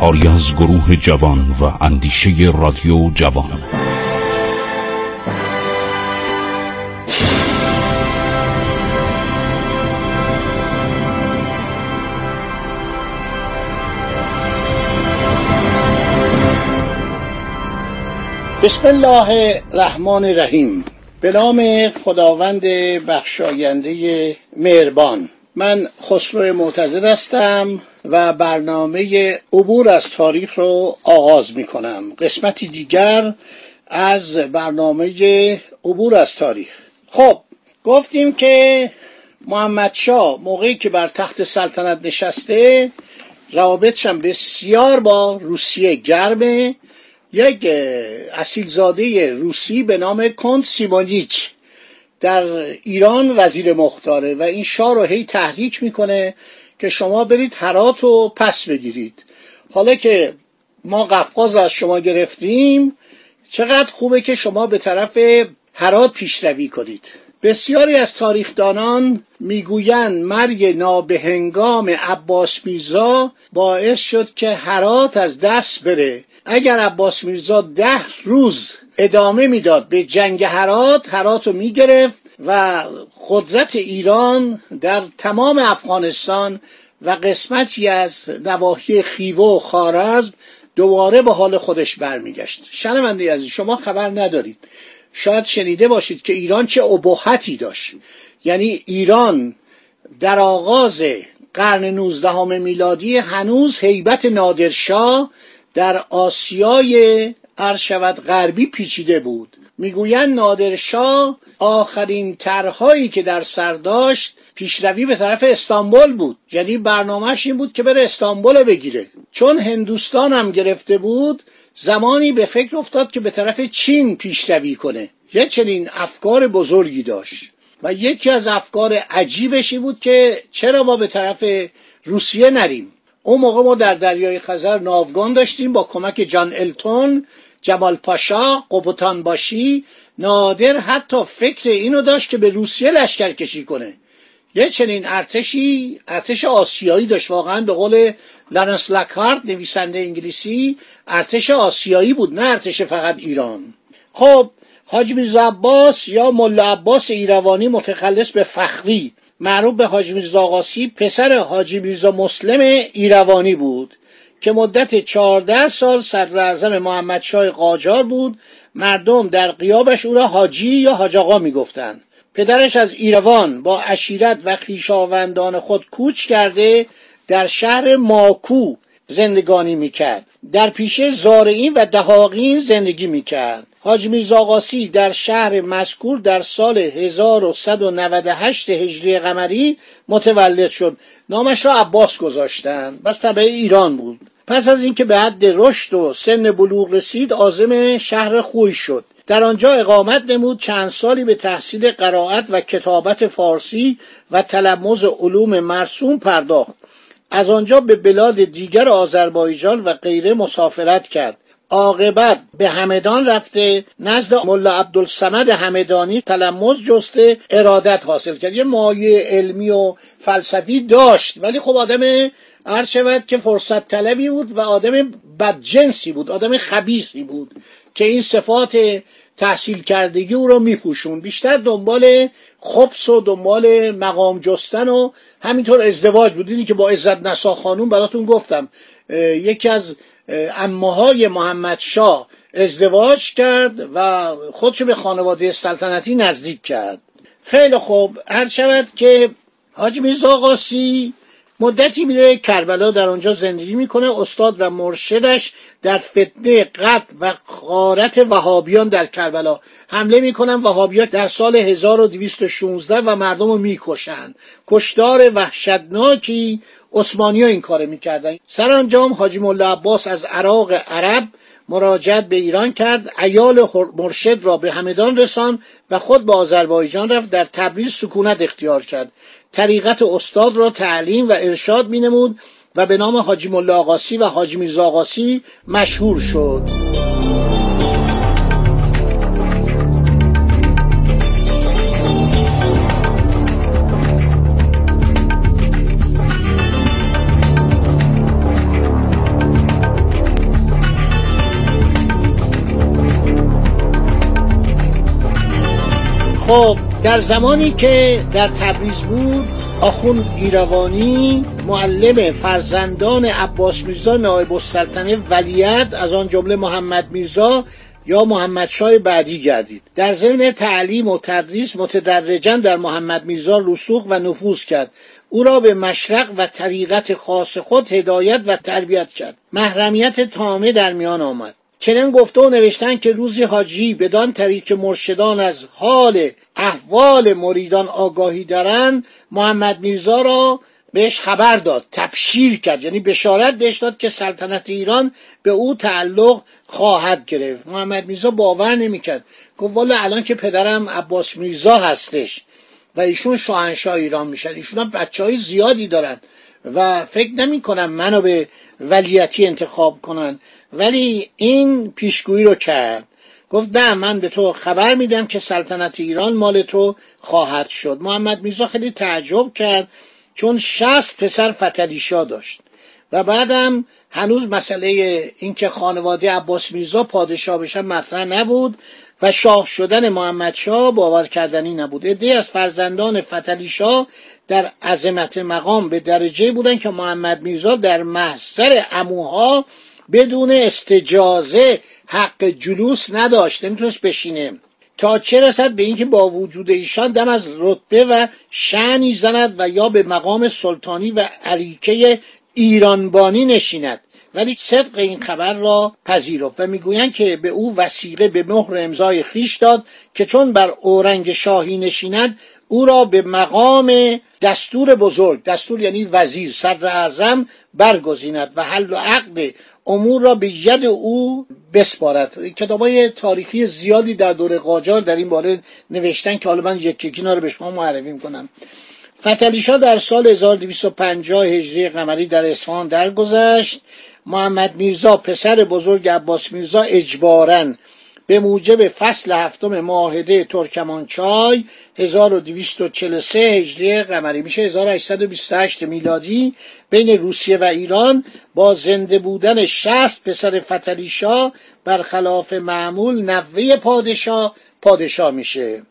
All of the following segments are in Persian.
کاری از گروه جوان و اندیشه رادیو جوان. بسم الله الرحمن الرحیم. به نام خداوند بخشاینده مهربان. من خسرو معتزد هستم. و برنامه عبور از تاریخ رو آغاز می کنم قسمتی دیگر از برنامه عبور از تاریخ. خب گفتیم که محمد شا موقعی که بر تخت سلطنت نشسته روابطش هم بسیار با روسیه گرمه یک اصیلزاده روسی به نام کند سیمونیچ در ایران وزیر مختاره و این شاه رو هی تحریک می‌کنه که شما برید هرات رو پس بگیرید. حالا که ما قفقاز از شما گرفتیم چقدر خوبه که شما به طرف هرات پیشروی کنید. بسیاری از تاریخدانان می‌گویند مرگ نابهنگام عباس میرزا باعث شد که هرات از دست بره. اگر عباس میرزا ده روز ادامه می‌داد به جنگ هرات هرات رو می‌گرفت و قدرت ایران در تمام افغانستان و قسمتی از نواحی خیوه و خارزم دوباره به حال خودش برمیگشت. شنونده از شما خبر ندارید. شاید شنیده باشید که ایران چه ابهتی داشت. یعنی ایران در آغاز قرن 19 میلادی هنوز هیبت نادرشاه در آسیای شود غربی پیچیده بود. می‌گویند نادرشاه آخرین طرحهایی که در سر داشت پیشروی به طرف استانبول بود. یعنی برنامهش این بود که بره استانبول بگیره. چون هندوستان هم گرفته بود زمانی به فکر افتاد که به طرف چین پیشروی کنه. یه چنین افکار بزرگی داشت. و یکی از افکار عجیبش بود که چرا ما به طرف روسیه نریم؟ اون موقع ما در دریای خزر ناوگان داشتیم با کمک جان التون جمال پاشا قبطان باشی نادر حتی فکر اینو داشت که به روسیه لشکر کشی کنه. یه چنین ارتشی ارتش آسیایی داشت. واقعا به قول لارنس لکارد نویسنده انگلیسی ارتش آسیایی بود نه ارتش فقط ایران. خب حاج میرزا عباس یا ملا عباس ایروانی متخلص به فخری معروف به حاج میرزا آقاسی پسر حاجی میرزا مسلم ایروانی بود که مدت چهارده سال صدر اعظم محمد شای قاجار بود مردم در قیابش او را حاجی یا حاج آقا می‌گفتند. پدرش از ایروان با اشیرت و خیشاوندان خود کوچ کرده در شهر ماکو زندگانی می‌کرد. در پیشه زارعین و دهاقین زندگی می‌کرد. حاج میرزا آقاسی در شهر مذکور در سال 1198 هجری قمری متولد شد. نامش را عباس گذاشتند. بس طبعه ایران بود. پس از اینکه به حد رشد و سن بلوغ رسید عازم شهر خوی شد. در آنجا اقامت نمود چند سالی به تحصیل قرائت و کتابت فارسی و تلمز علوم مرسوم پرداخت. از آنجا به بلاد دیگر آذربایجان و غیره مسافرت کرد. عاقبت به همدان رفته نزد ملا عبدالسمد همدانی تلمز جسته ارادت حاصل کرد. یه مایه علمی و فلسفی داشت ولی خب آدم هر شود که فرصت طلبی بود و آدم بدجنسی بود آدم خبیثی بود که این صفات تحصیل کردگی او رو میپوشون بیشتر دنبال خبس و دنبال مقام جستن و همینطور ازدواج بود. دیدی که با عزت نسا خانوم براتون گفتم یکی از اماهای محمد شاه ازدواج کرد و خودشو به خانواده سلطنتی نزدیک کرد. خیلی خوب. هر شود که حاج میرزا قاسی مدتی میره کربلا در آنجا زندگی می‌کنه استاد و مرشدش در فتنه قتل و خارت وهابیان در کربلا. حمله می‌کنن وهابیان در سال 1216 و مردم رو می‌کشن کشتار وحشتناکی عثمانی ها این کار می‌کردن. سرانجام حاجی ملا عباس از عراق عرب مراجعت به ایران کرد ایال مرشد را به همدان رسان و خود به آذربایجان رفت در تبریز سکونت اختیار کرد. طریقت استاد را تعلیم و ارشاد می نمود و به نام حاجی ملا آقاسی و حاجی میرزا مشهور شد. خب در زمانی که در تبریز بود آخون ایروانی معلم فرزندان عباس میرزا نایب السلطنه ولیت از آن جمله محمد میرزا یا محمد شای بعدی گردید. در ضمن تعلیم و تدریس متدرجا در محمد میرزا رسوخ و نفوذ کرد. او را به مشرق و طریقت خاص خود هدایت و تربیت کرد. محرمیت تامه در میان آمد. چنین گفته و نوشتن که روزی حاجی بدان طریق که مرشدان از حال احوال مریدان آگاهی دارند محمد میرزا را بهش خبر داد تبشیر کرد یعنی بشارت بهش داد که سلطنت ایران به او تعلق خواهد گرفت. محمد میرزا باور نمی‌کرد. گفت والا الان که پدرم عباس میرزا هستش و ایشون شاهنشاه ایران میشن. ایشون هم بچه های زیادی دارن و فکر نمی کنم منو به ولیتی انتخاب کنن. ولی این پیشگویی رو کرد. گفت نه من به تو خبر میدم که سلطنت ایران مال تو خواهد شد. محمد میرزا خیلی تعجب کرد چون شست پسر فتلیشا داشت. و بعدم هنوز مسئله اینکه خانواده عباس میرزا پادشاه بشن مطرح نبود و شاه شدن محمد شاه باور کردنی نبود. عده از فرزندان فتلی شاه در عظمت مقام به درجه بودن که محمد میرزا در محضر اموها بدون استجازه حق جلوس نداشت. نمی‌تونست بشینه. تا چه رسد به اینکه با وجود ایشان دم از رتبه و شعنی زند و یا به مقام سلطانی و عریکه ایرانبانی نشیند. ولی صدق این خبر را پذیرفت و می‌گویند که به او وسیقه به مهر امضای خیش داد که چون بر اورنگ شاهی نشیند او را به مقام دستور بزرگ دستور یعنی وزیر صدر اعظم برگزیند و حل و عقد امور را به ید او بسپارد. کتاب های تاریخی زیادی در دور قاجار در این باره نوشتن که حالا من یک یکی رو به شما معرفی می‌کنم. فتلیشا در سال 1250 هجری قمری در اصفهان درگذشت. محمد میرزا پسر بزرگ عباس میرزا اجبارن. به موجب فصل هفتم معاهده ترکمانچای 1243 هجری قمری. میشه 1828 میلادی بین روسیه و ایران با زنده بودن 60 پسر فتلیشا برخلاف معمول نوه پادشاه پادشاه میشه.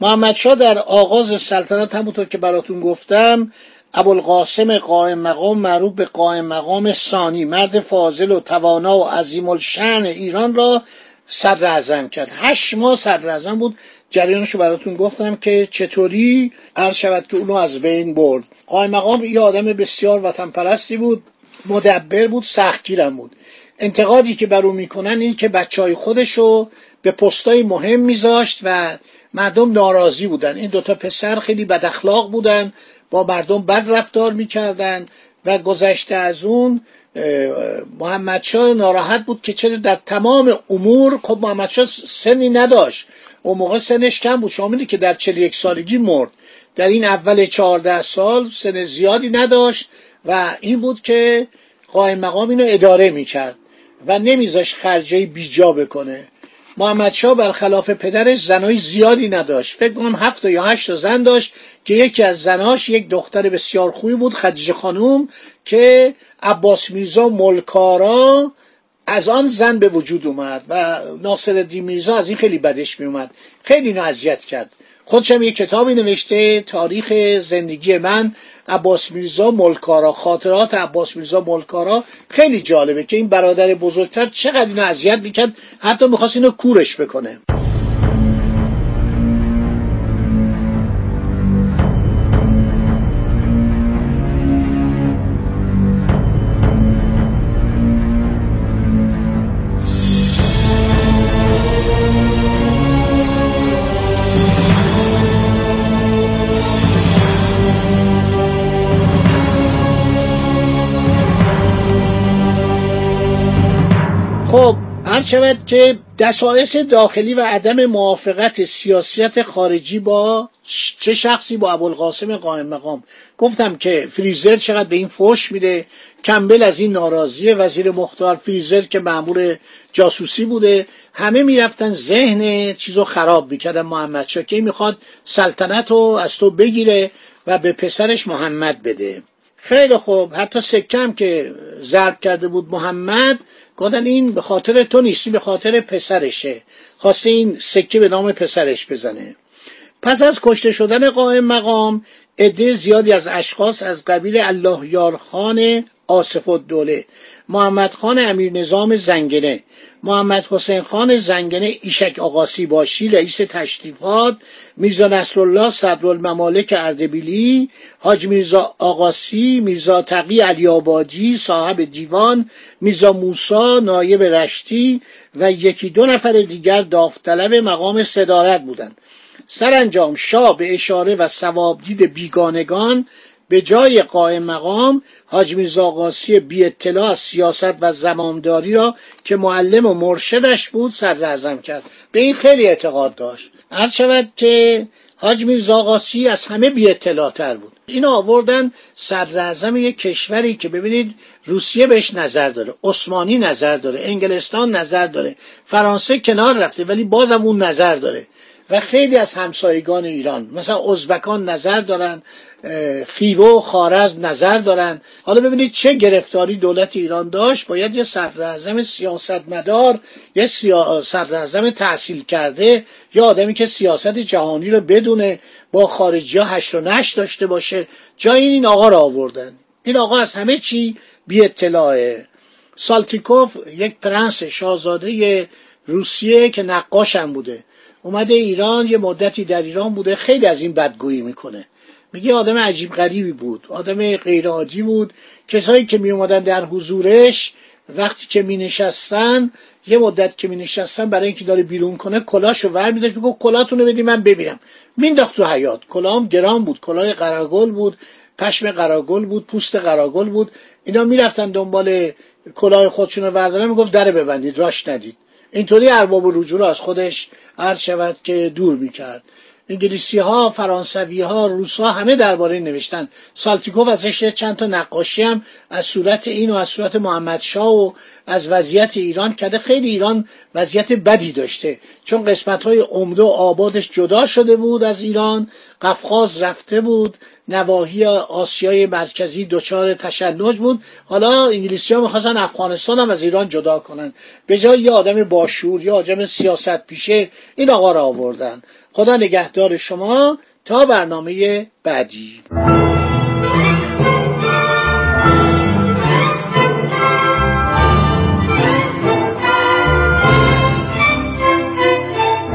محمد شا در آغاز سلطنت همونطور که براتون گفتم ابوالقاسم قائم مقام معروف به قائم مقام ثانی. مرد فاضل و توانا و عظیم الشعن ایران را صدر اعظم کرد. هشت ماه صدر اعظم بود. جریانشو براتون گفتم که چطوری عرض شود که اونو از بین برد. قائم مقام یه آدم بسیار وطن پرستی بود مدبر بود سختگیرم بود. انتقادی که بر او می‌کنن این که بچه های خودشو به پستای مهم میذاشت و مردم ناراضی بودن. این دوتا پسر خیلی بد اخلاق بودن با مردم بد رفتار می‌کردن و گذشته از اون محمد شاه ناراحت بود که چرا در تمام امور خب محمد سنی نداشت. اون موقع سنش کم بود. شما که در یک سالگی مرد. در این اول چهارده سال سن زیادی نداشت و این بود که قائم مقام اینو اداره می‌کرد. و نمیذاش خرجه بیجا بکنه. محمد شاه برخلاف پدرش زنای زیادی نداشت. فکر کنم هفت یا هشت زن داشت که یکی از زناش یک دختر بسیار خوبی بود خدیجه خانوم که عباس میرزا ملکارا از آن زن به وجود اومد و ناصر میرزا از این خیلی بدش می اومد خیلی اینو اذیت کرد. خودشم یک کتابی نوشته تاریخ زندگی من عباس میرزا ملکارا. خاطرات عباس میرزا ملکارا خیلی جالبه که این برادر بزرگتر چقدر اینو اذیت می‌کرد حتی می‌خواست اینو کورش بکنه. هر شود که دسایس داخلی و عدم موافقت سیاست خارجی با چه شخصی؟ با ابوالقاسم قائم مقام. گفتم که فریزر چقدر به این فوش میده؟ کمبل از این ناراضی وزیر مختار فریزر که معمول جاسوسی بوده. همه می‌رفتن ذهن چیزو خراب می‌کردن. محمد شاه که می‌خواد سلطنت رو از تو بگیره و به پسرش محمد بده. خیلی خوب. حتی سکم که ضرب کرده بود محمد گفتن این به خاطر تو نیستی به خاطر پسرشه. خواسته این سکه به نام پسرش بزنه. پس از کشته شدن قائم مقام عده زیادی از اشخاص از قبیل الله یارخان آصف الدوله محمد خان امیر نظام زنگنه محمد حسین خان زنگنه ایشک آقاسی باشی رئیس تشریفات میرزا نصرالله صدرالممالک اردبیلی حاج میرزا آقاسی میرزا تقی علی آبادی صاحب دیوان میرزا موسا نایب رشتی و یکی دو نفر دیگر داوطلب مقام صدارت بودند. سرانجام شاه به اشاره و ثوابدید بیگانگان به جای قائم مقام حاج میرزا قاسی بی اطلاع سیاست و زمامداری را که معلم و مرشدش بود صدر کرد. به این خیلی اعتقاد داشت. هر شود که حاج میرزا قاسی از همه بی اطلاع تر بود. این آوردن صدر یک کشوری که ببینید روسیه بهش نظر داره عثمانی نظر داره انگلستان نظر داره فرانسه کنار رفته ولی بازم اون نظر داره. و خیلی از همسایگان ایران. مثلا ازبکان نظر دارن خیوه و خارزم نظر دارن. حالا ببینید چه گرفتاری دولت ایران داشت. باید یه صدر سیاستمدار یه. صدر تحصیل کرده یا آدمی که سیاست جهانی رو بدونه با خارجی ها هشت و نشت داشته باشه. جای این آقا را آوردن. این آقا از همه چی بی اطلاعه سالتیکوف یک پرنس شاهزاده روسیه که نقاشم بوده. اومده ایران یه مدتی در ایران بوده خیلی از این بدگویی می‌کنه. میگه آدم عجیب غریبی بود آدم غیر عادی بود. کسایی که می اومدن در حضورش وقتی که می نشستن یه مدت که می نشستن برای اینکه داره بیرون کنه کلاشو ور میداشت میگه کلاتون رو بدی من ببینم. مینداخت تو حیات کلام گران بود کلاه قراگل بود پشم قراگل بود پوست قراگل بود. اینا می‌رفتن دنبال کلاه خودشون رو وردارن می‌گفت در ببندید راش ندید. اینطوری ارباب رجوع رو از خودش عرض شود که دور می‌کرد. انگلیسی ها فرانسوی ها روس ها همه درباره نوشتن. سالتیکوف ازش چند تا نقاشی هم از صورت این و از صورت محمد شاه و از وضعیت ایران کرده. خیلی ایران وضعیت بدی داشته. چون قسمت های عمده و آبادش جدا شده بود از ایران قفقاز رفته بود نواحی آسیای مرکزی دچار تشنج بود. حالا انگلیسی ها می‌خواستن افغانستان هم از ایران جدا کنن. به جای یه آدم باشور یا آدم سیاست پیشه این آقا را آوردن. خدا نگهدار شما تا برنامه بعدی.